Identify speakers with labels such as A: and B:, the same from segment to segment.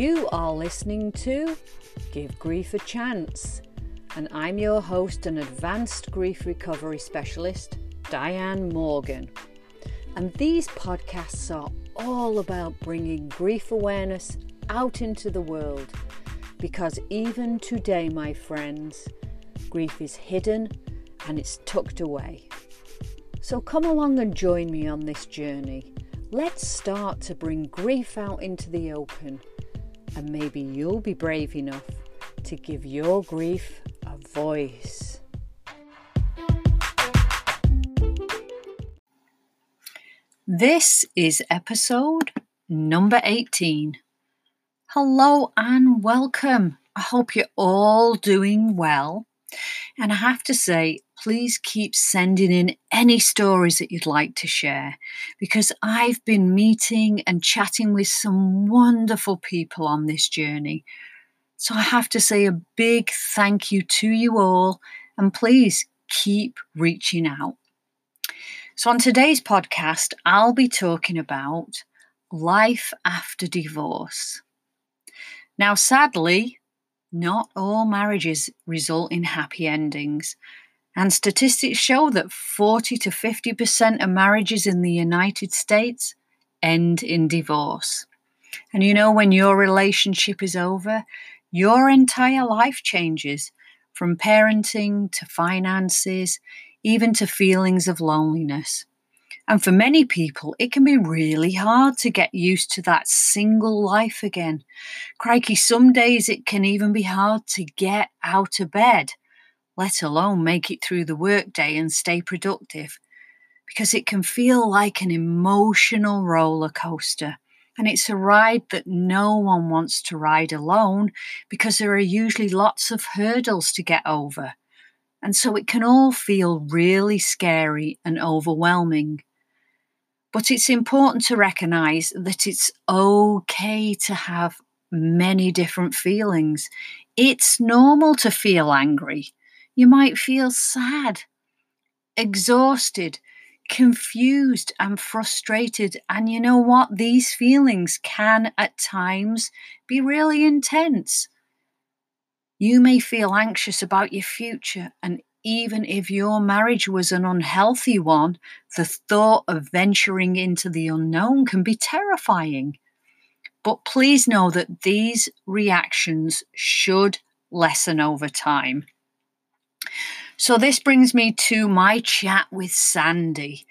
A: You are listening to Give Grief a Chance, and I'm your host and advanced grief recovery specialist, Diane Morgan. And these podcasts are all about bringing grief awareness out into the world because even today, my friends, grief is hidden and it's tucked away. So come along and join me on this journey. Let's start to bring grief out into the open, and maybe you'll be brave enough to give your grief a voice. This is episode number 18. Hello and welcome. I hope you're all doing well. And I have to say, please keep sending in any stories that you'd like to share because I've been meeting and chatting with some wonderful people on this journey. So I have to say a big thank you to you all and please keep reaching out. So, on today's podcast, I'll be talking about life after divorce. Now, sadly, not all marriages result in happy endings, and statistics show that 40 to 50% of marriages in the United States end in divorce. And you know, when your relationship is over, your entire life changes from parenting to finances, even to feelings of loneliness. And for many people, it can be really hard to get used to that single life again. Crikey, some days it can even be hard to get out of bed, let alone make it through the workday and stay productive, because it can feel like an emotional roller coaster. And it's a ride that no one wants to ride alone because there are usually lots of hurdles to get over. And so it can all feel really scary and overwhelming. But it's important to recognize that it's okay to have many different feelings. It's normal to feel angry. You might feel sad, exhausted, confused, and frustrated. And you know what? These feelings can at times be really intense. You may feel anxious about your future and even if your marriage was an unhealthy one, the thought of venturing into the unknown can be terrifying. But please know that these reactions should lessen over time. So, this brings me to my chat with Sandy.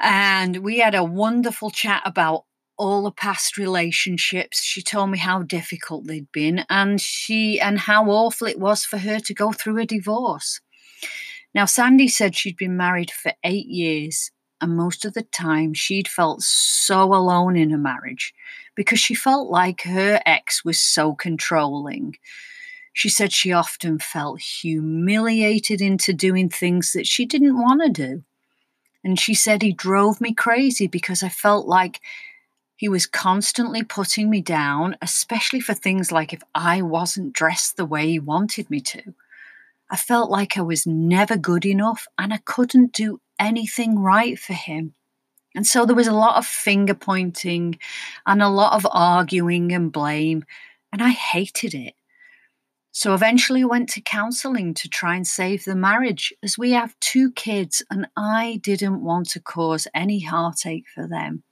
A: And we had a wonderful chat about all the past relationships. She told me how difficult they'd been and she and how awful it was for her to go through a divorce. Now Sandy said she'd been married for 8 years and most of the time she'd felt so alone in her marriage because she felt like her ex was so controlling. She said she often felt humiliated into doing things that she didn't want to do. And she said he drove me crazy because I felt like he was constantly putting me down, especially for things like if I wasn't dressed the way he wanted me to. I felt like I was never good enough and I couldn't do anything right for him. And so there was a lot of finger pointing and a lot of arguing and blame, and I hated it. So eventually went to counselling to try and save the marriage as we have two kids and I didn't want to cause any heartache for them.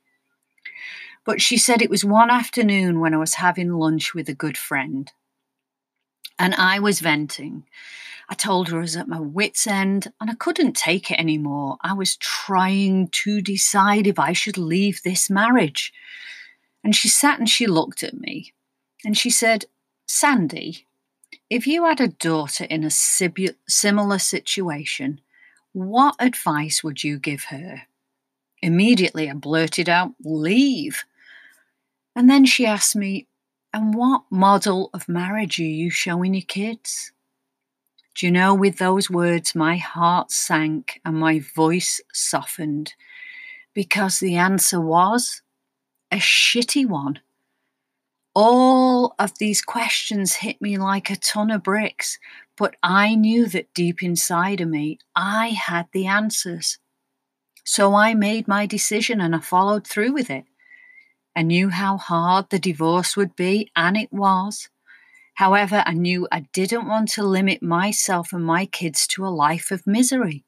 A: But she said it was one afternoon when I was having lunch with a good friend and I was venting. I told her I was at my wits' end and I couldn't take it anymore. I was trying to decide if I should leave this marriage. And she sat and she looked at me and she said, Sandy, if you had a daughter in a similar situation, what advice would you give her? Immediately I blurted out, Leave. And then she asked me, And what model of marriage are you showing your kids? Do you know, with those words, my heart sank and my voice softened because the answer was a shitty one. All of these questions hit me like a ton of bricks, but I knew that deep inside of me, I had the answers. So I made my decision and I followed through with it. I knew how hard the divorce would be, and it was. However, I knew I didn't want to limit myself and my kids to a life of misery.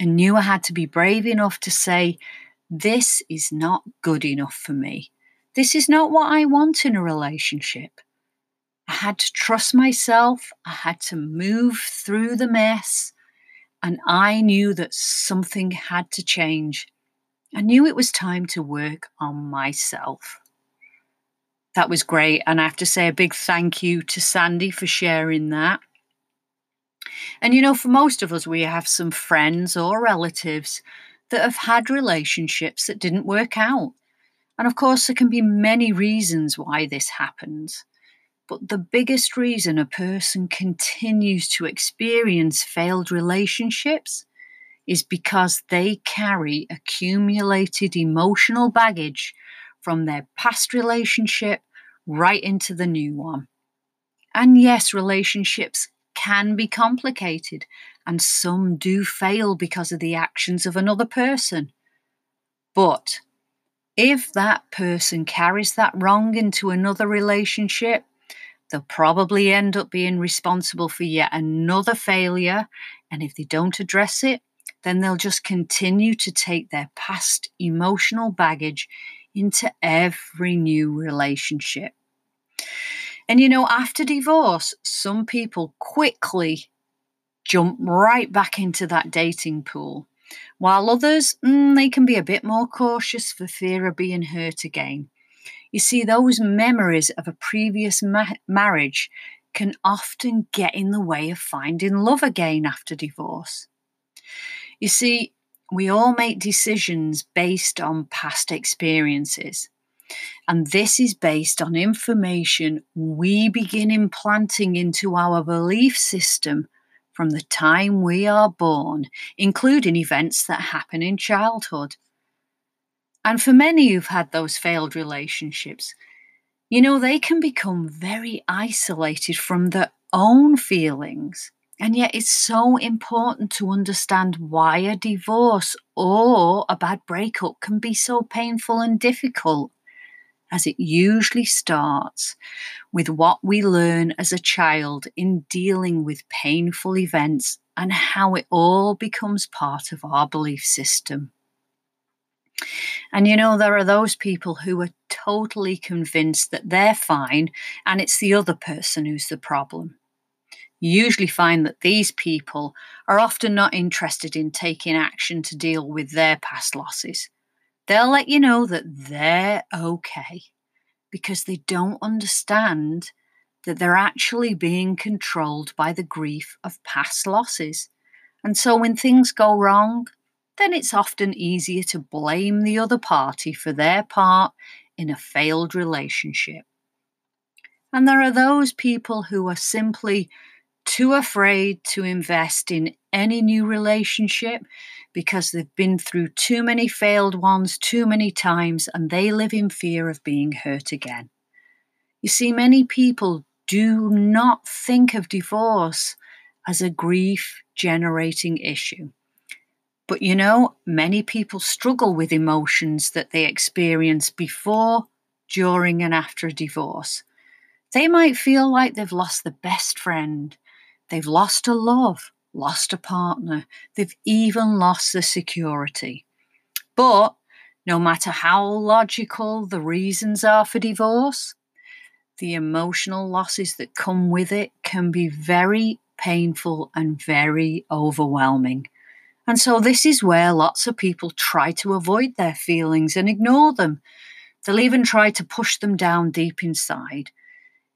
A: I knew I had to be brave enough to say, This is not good enough for me. This is not what I want in a relationship. I had to trust myself, I had to move through the mess, and I knew that something had to change. I knew it was time to work on myself. That was great. And I have to say a big thank you to Sandy for sharing that. And you know, for most of us, we have some friends or relatives that have had relationships that didn't work out. And of course, there can be many reasons why this happens. But the biggest reason a person continues to experience failed relationships is because they carry accumulated emotional baggage from their past relationship right into the new one. And yes, relationships can be complicated, and some do fail because of the actions of another person. But if that person carries that wrong into another relationship, they'll probably end up being responsible for yet another failure. And if they don't address it, then they'll just continue to take their past emotional baggage into every new relationship. And you know, after divorce, some people quickly jump right back into that dating pool, while others, mm, they can be a bit more cautious for fear of being hurt again. You see, those memories of a previous ma- marriage can often get in the way of finding love again after divorce. You see, we all make decisions based on past experiences. And this is based on information we begin implanting into our belief system from the time we are born, including events that happen in childhood. And for many who've had those failed relationships, you know, they can become very isolated from their own feelings. And yet, it's so important to understand why a divorce or a bad breakup can be so painful and difficult as it usually starts with what we learn as a child in dealing with painful events and how it all becomes part of our belief system. And you know, there are those people who are totally convinced that they're fine and it's the other person who's the problem. You usually find that these people are often not interested in taking action to deal with their past losses they'll let you know that they're okay because they don't understand that they're actually being controlled by the grief of past losses. And so when things go wrong, then it's often easier to blame the other party for their part in a failed relationship. And there are those people who are simply too afraid to invest in any new relationship because they've been through too many failed ones too many times and they live in fear of being hurt again. You see, many people do not think of divorce as a grief generating issue. But you know, many people struggle with emotions that they experience before, during, and after a divorce. They might feel like they've lost the best friend, they've lost a love, lost a partner, they've even lost the security. But no matter how logical the reasons are for divorce, the emotional losses that come with it can be very painful and very overwhelming. And so, this is where lots of people try to avoid their feelings and ignore them. They'll even try to push them down deep inside.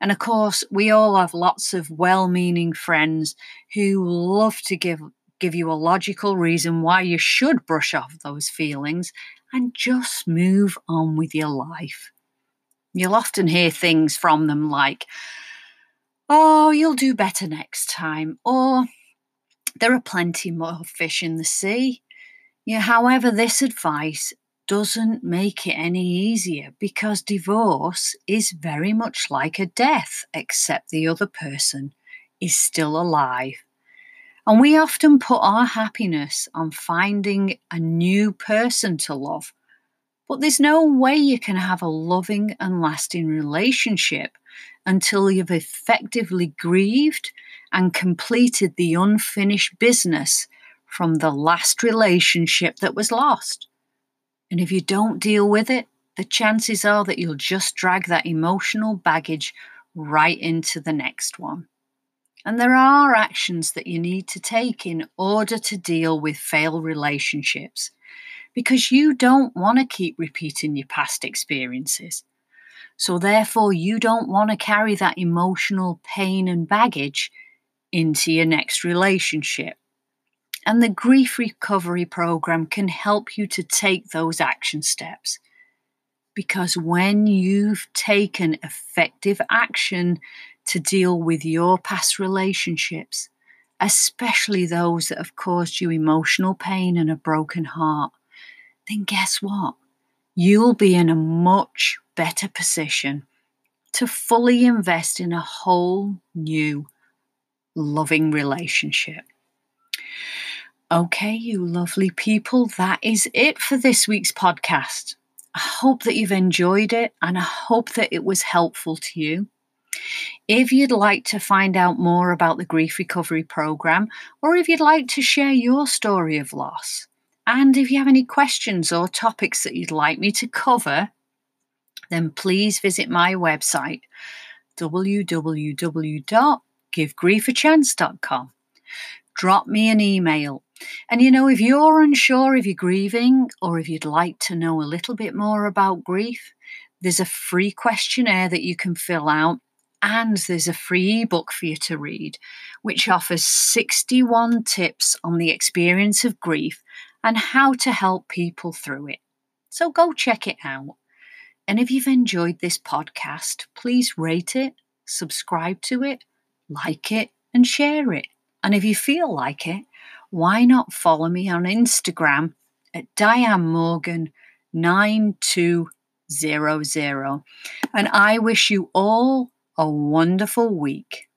A: And of course, we all have lots of well meaning friends who love to give, give you a logical reason why you should brush off those feelings and just move on with your life. You'll often hear things from them like, oh, you'll do better next time, or there are plenty more fish in the sea. Yeah, however, this advice doesn't make it any easier because divorce is very much like a death, except the other person is still alive. And we often put our happiness on finding a new person to love But there's no way you can have a loving and lasting relationship until you've effectively grieved and completed the unfinished business from the last relationship that was lost. And if you don't deal with it, the chances are that you'll just drag that emotional baggage right into the next one. And there are actions that you need to take in order to deal with failed relationships because you don't want to keep repeating your past experiences. So, therefore, you don't want to carry that emotional pain and baggage into your next relationship. And the grief recovery program can help you to take those action steps. Because when you've taken effective action to deal with your past relationships, especially those that have caused you emotional pain and a broken heart, then guess what? You'll be in a much better position to fully invest in a whole new loving relationship. Okay, you lovely people, that is it for this week's podcast. I hope that you've enjoyed it and I hope that it was helpful to you. If you'd like to find out more about the Grief Recovery Program, or if you'd like to share your story of loss, and if you have any questions or topics that you'd like me to cover, then please visit my website www.givegriefachance.com. Drop me an email. And you know, if you're unsure if you're grieving or if you'd like to know a little bit more about grief, there's a free questionnaire that you can fill out and there's a free ebook for you to read, which offers 61 tips on the experience of grief and how to help people through it. So go check it out. And if you've enjoyed this podcast, please rate it, subscribe to it, like it, and share it. And if you feel like it, why not follow me on Instagram at Diane Morgan 9200. And I wish you all a wonderful week.